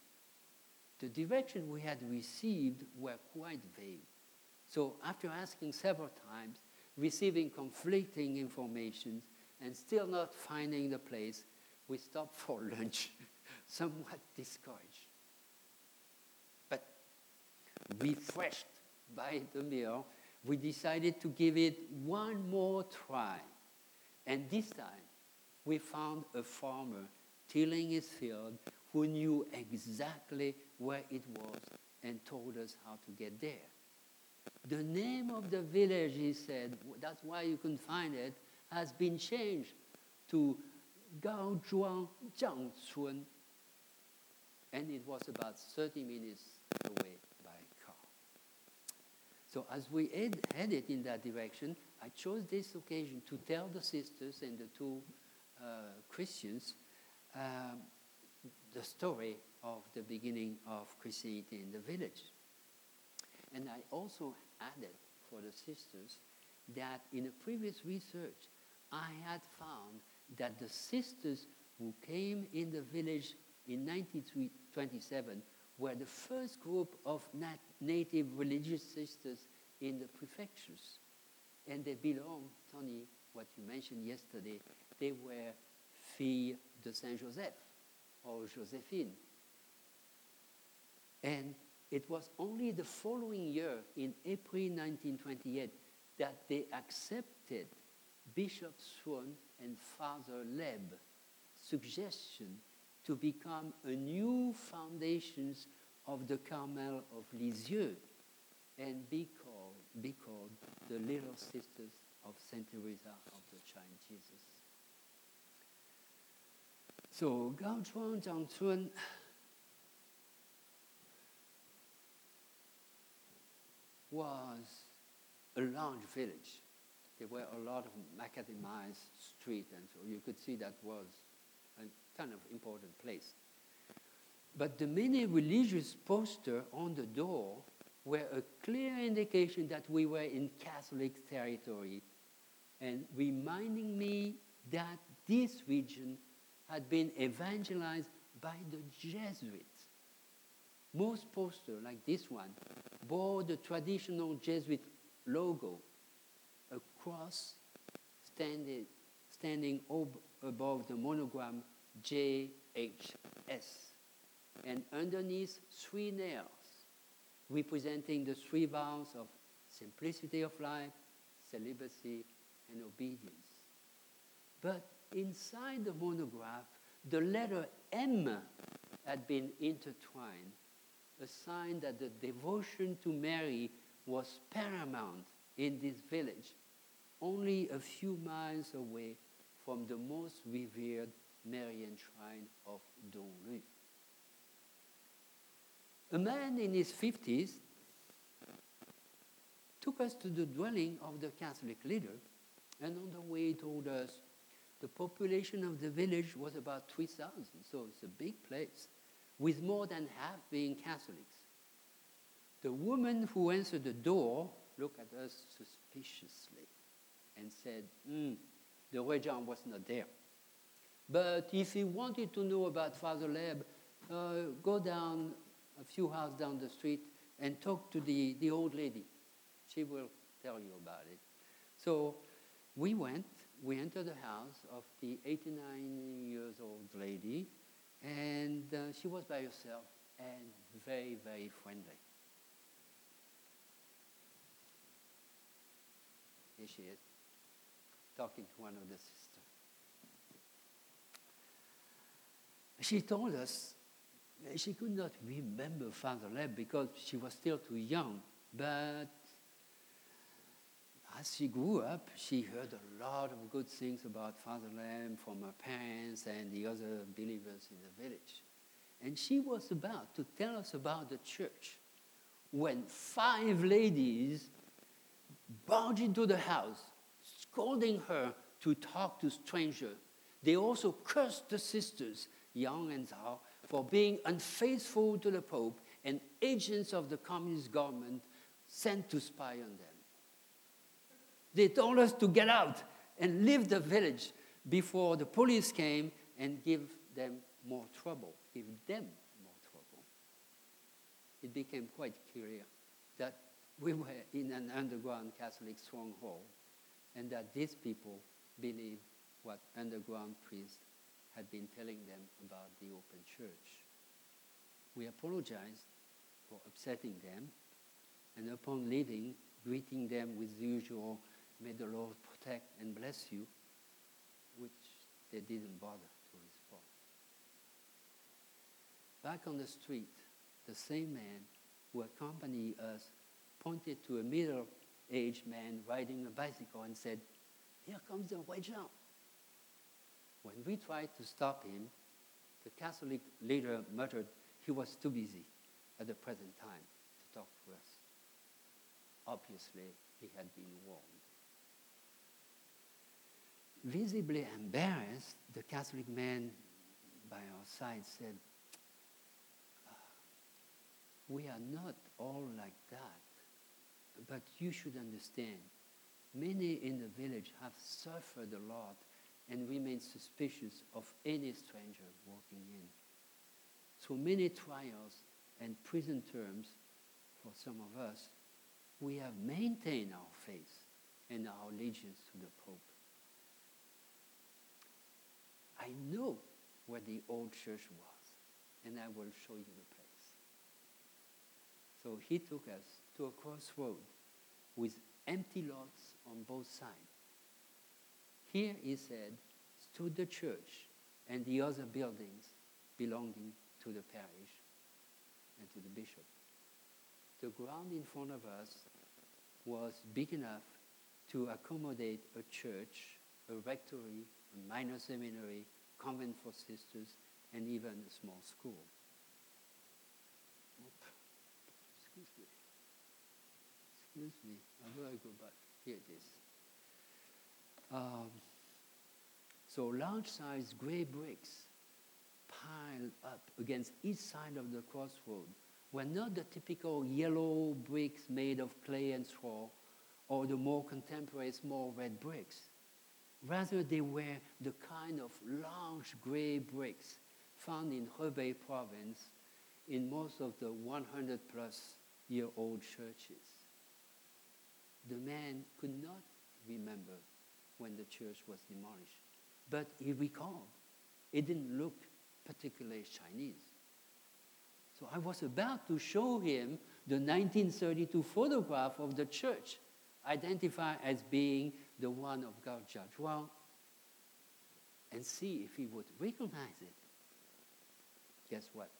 The direction we had received were quite vague. So after asking several times, receiving conflicting information, and still not finding the place, we stopped for lunch, somewhat discouraged. But refreshed by the meal, we decided to give it one more try. And this time, we found a farmer tilling his field who knew exactly where it was and told us how to get there. The name of the village, he said, that's why you couldn't find it, has been changed to Gaozhuang Zhangchun. And it was about 30 minutes away by car. So as we head, headed in that direction, I chose this occasion to tell the sisters and the two uh, Christians um, the story of the beginning of Christianity in the village. And I also added for the sisters that in a previous research, I had found that the sisters who came in the village in 1927 were the first group of nat- native religious sisters in the prefectures. And they belong, Tony, what you mentioned yesterday, they were filles de Saint Joseph or Josephine. And it was only the following year, in April 1928, that they accepted Bishop Swan and Father Lebbe suggestion to become a new foundations of the Carmel of Lisieux and be called, be called the little sisters of Saint Teresa of the Child Jesus. So Gao Chuan Zhang Chun was a large village. There were a lot of macadamized streets, and so you could see that was a kind of important place. But the many religious poster on the door were a clear indication that we were in Catholic territory and reminding me that this region had been evangelized by the Jesuits. Most posters, like this one, bore the traditional Jesuit logo, a cross standing, standing ob- above the monogram JHS, and underneath three nails representing the three vows of simplicity of life, celibacy, and obedience. But inside the monograph, the letter M had been intertwined, a sign that the devotion to Mary was paramount in this village, only a few miles away from the most revered Marian shrine of Donglu. A man in his 50s took us to the dwelling of the Catholic leader, and on the way told us the population of the village was about 3,000, so it's a big place, with more than half being Catholics. The woman who answered the door looked at us suspiciously and said, mm, the regent was not there. But if he wanted to know about Father Lebbe, uh, go down a few houses down the street and talk to the, the old lady. She will tell you about it. So we went, we entered the house of the 89 years old lady, and uh, she was by herself and very, very friendly. Here she is, talking to one of the sisters. She told us she could not remember Father Lebbe because she was still too young, but as she grew up, she heard a lot of good things about Father Lebbe from her parents and the other believers in the village. And she was about to tell us about the church when five ladies barged into the house, scolding her to talk to strangers. They also cursed the sisters, Yang and Zhao, for being unfaithful to the Pope and agents of the communist government sent to spy on them. They told us to get out and leave the village before the police came and give them more trouble, give them more trouble. It became quite clear that we were in an underground Catholic stronghold and that these people believed what underground priests had been telling them about the open church. We apologized for upsetting them, and upon leaving, greeting them with the usual, may the Lord protect and bless you, which they didn't bother to respond. Back on the street, the same man who accompanied us pointed to a middle aged man riding a bicycle and said, Here comes the regent. When we tried to stop him, the Catholic leader muttered he was too busy at the present time to talk to us. Obviously, he had been warned. Visibly embarrassed, the Catholic man by our side said, ah, We are not all like that, but you should understand. Many in the village have suffered a lot and remain suspicious of any stranger walking in. Through many trials and prison terms for some of us, we have maintained our faith and our allegiance to the Pope. I know where the old church was, and I will show you the place. So he took us to a crossroad with empty lots on both sides. Here, he said, stood the church and the other buildings belonging to the parish and to the bishop. The ground in front of us was big enough to accommodate a church, a rectory, a minor seminary, convent for sisters, and even a small school. Excuse me. Excuse me. How do I go back? Here it is. Um, so large-sized gray bricks piled up against each side of the crossroad were not the typical yellow bricks made of clay and straw or the more contemporary small red bricks. Rather, they were the kind of large gray bricks found in Hebei province in most of the 100 plus year old churches. The man could not remember when the church was demolished, but he recalled it didn't look particularly Chinese. So I was about to show him the 1932 photograph of the church, identified as being the one of Gaojiazhuang, and see if he would recognize it. Guess what?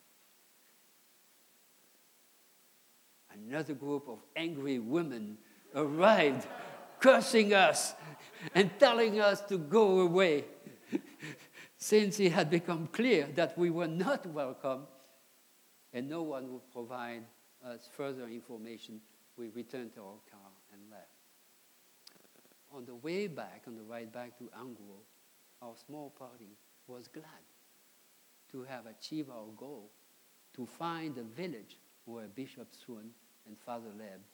Another group of angry women arrived, cursing us and telling us to go away. Since it had become clear that we were not welcome and no one would provide us further information, we returned to our car and left. On the way back, on the ride back to Anguo, our small party was glad to have achieved our goal to find the village where Bishop Sun and Father Lebbe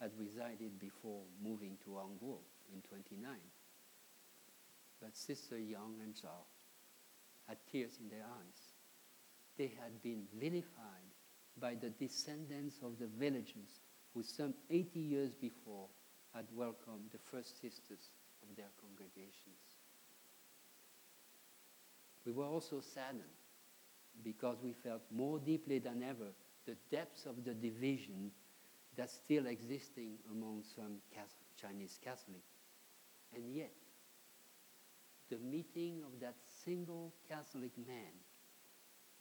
had resided before moving to Anguo in 29. But Sister Yang and Zhao had tears in their eyes. They had been vilified by the descendants of the villagers who some 80 years before had welcomed the first sisters of their congregations. We were also saddened because we felt more deeply than ever the depths of the division that's still existing among some Chinese Catholics. And yet, the meeting of that single Catholic man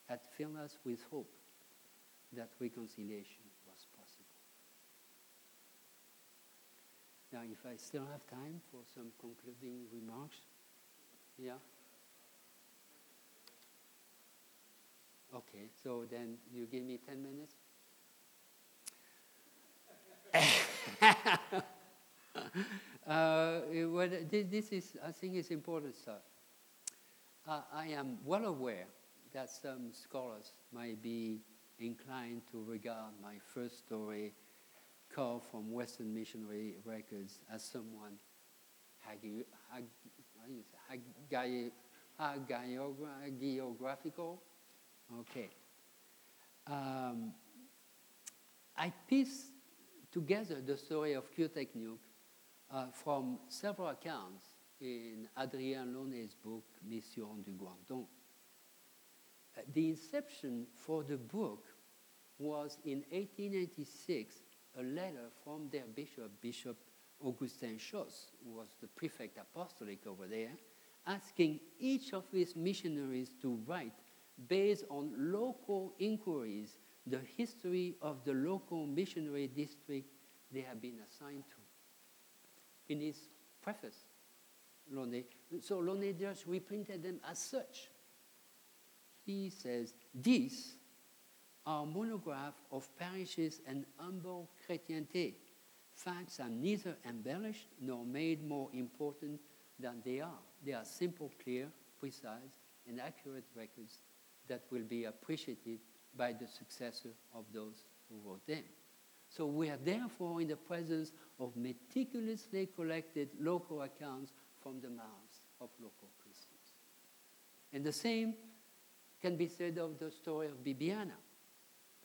had filled us with hope that reconciliation was possible. Now, if I still have time for some concluding remarks, yeah? Okay, so then you give me 10 minutes? uh, well, this is, I think, is important stuff. Uh, I am well aware that some scholars might be inclined to regard my first story, called from Western Missionary Records, as someone hagi, hag, hagiographical. Okay. Um, I pieced together the story of Kyotek Nuke uh, from several accounts in Adrien Launay's book, Mission du Guangdong. Uh, the inception for the book was in 1886 a letter from their bishop, Bishop Augustin Chausse, who was the prefect apostolic over there, asking each of his missionaries to write, based on local inquiries, the history of the local missionary district they have been assigned to. In his preface, Launay, so Launay just reprinted them as such. He says, These are monographs of parishes and humble chrétienté. Facts are neither embellished nor made more important than they are. They are simple, clear, precise, and accurate records that will be appreciated by the successor of those who wrote them. So we are therefore in the presence of meticulously collected local accounts from the mouths of local Christians. And the same can be said of the story of Bibiana.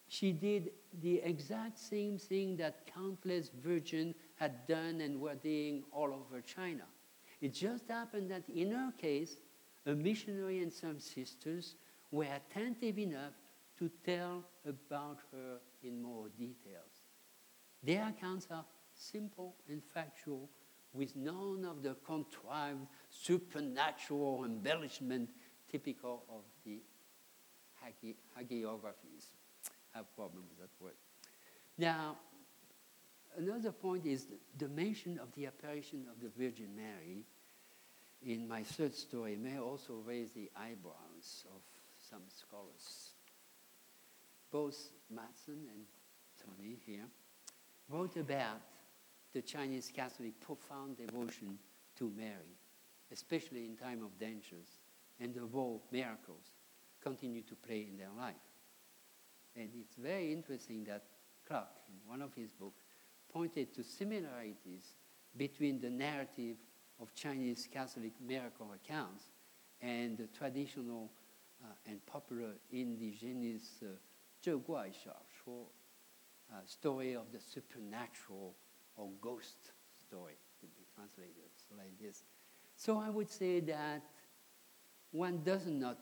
She did the exact same thing that countless virgins had done and were doing all over China. It just happened that in her case, a missionary and some sisters were attentive enough to tell about her in more details. Their accounts are simple and factual, with none of the contrived supernatural embellishment typical of the hagi- hagiographies. I have a problem with that word. Now, another point is the mention of the apparition of the Virgin Mary in my third story may also raise the eyebrows of some scholars. Both Madsen and Tony here wrote about the Chinese Catholic profound devotion to Mary, especially in time of dangers, and the role miracles continue to play in their life. And it's very interesting that Clark, in one of his books, pointed to similarities between the narrative of Chinese Catholic miracle accounts and the traditional uh, and popular indigenous uh, 志怪小说啊，story uh, of the supernatural or ghost story to be translated like this. So I would say that one does not,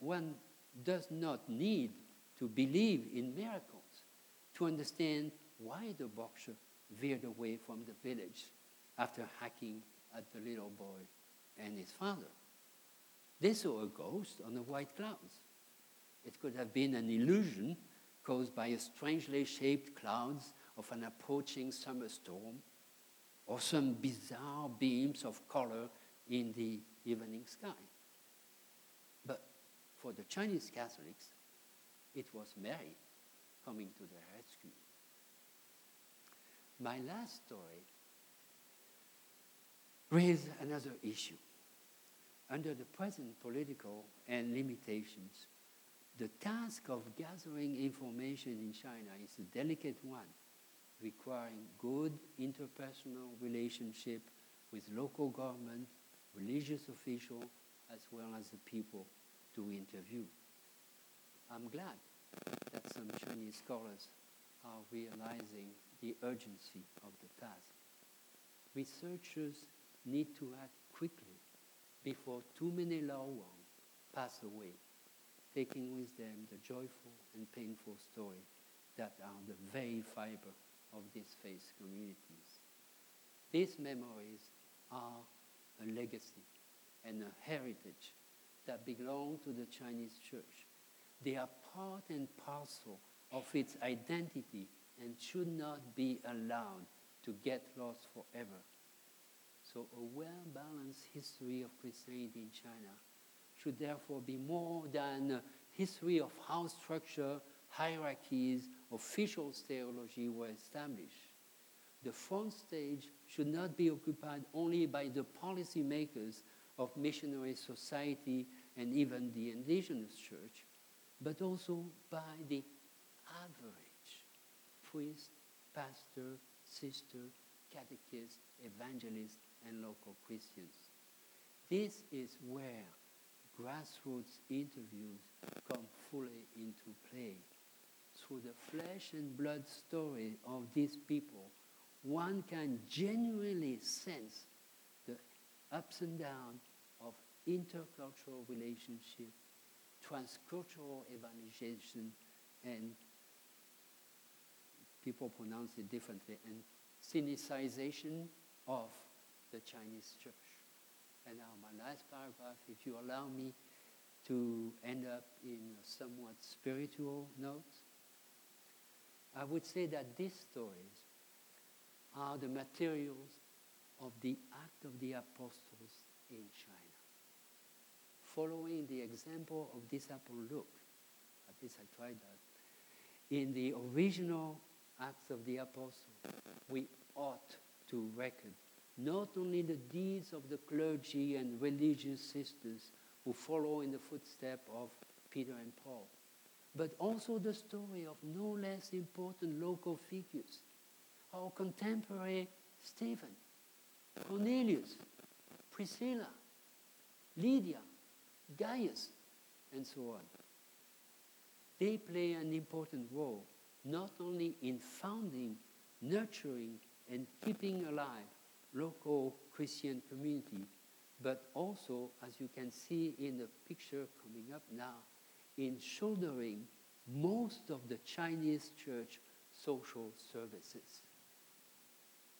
one does not need to believe in miracles to understand why the boxer veered away from the village after hacking at the little boy and his father. They saw a ghost on the white clouds. It could have been an illusion caused by a strangely shaped clouds of an approaching summer storm or some bizarre beams of color in the evening sky. But for the Chinese Catholics, it was Mary coming to their rescue. My last story raised another issue. Under the present political and limitations, the task of gathering information in China is a delicate one, requiring good interpersonal relationship with local government, religious officials, as well as the people to interview. I'm glad that some Chinese scholars are realizing the urgency of the task. Researchers need to act quickly before too many Laowang pass away, taking with them the joyful and painful story that are the very fiber of these faith communities. These memories are a legacy and a heritage that belong to the Chinese church. They are part and parcel of its identity and should not be allowed to get lost forever. So a well-balanced history of Christianity in China should therefore be more than a history of how structure, hierarchies, official theology were established. The front stage should not be occupied only by the policymakers of missionary society and even the indigenous church, but also by the average priest, pastor, sister, catechist, evangelist, and local Christians. This is where grassroots interviews come fully into play. Through the flesh and blood story of these people, one can genuinely sense the ups and downs of intercultural relationship, transcultural evangelization, and people pronounce it differently, and sinicization of the Chinese church. And now my last paragraph, if you allow me to end up in a somewhat spiritual note, I would say that these stories are the materials of the act of the apostles in China. Following the example of disciple Luke, at least I tried that, in the original Acts of the Apostles, we ought to record not only the deeds of the clergy and religious sisters who follow in the footsteps of Peter and Paul, but also the story of no less important local figures, our contemporary Stephen, Cornelius, Priscilla, Lydia, Gaius, and so on. They play an important role not only in founding, nurturing, and keeping alive local Christian community, but also, as you can see in the picture coming up now, in shouldering most of the Chinese church social services.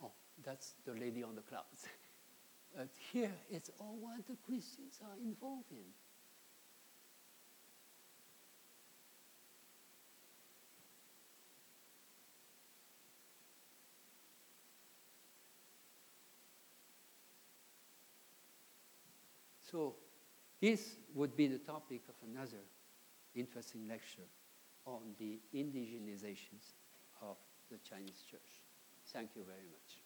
Oh, that's the lady on the clouds. but here, it's all what the Christians are involved in. So this would be the topic of another interesting lecture on the indigenizations of the Chinese church. Thank you very much.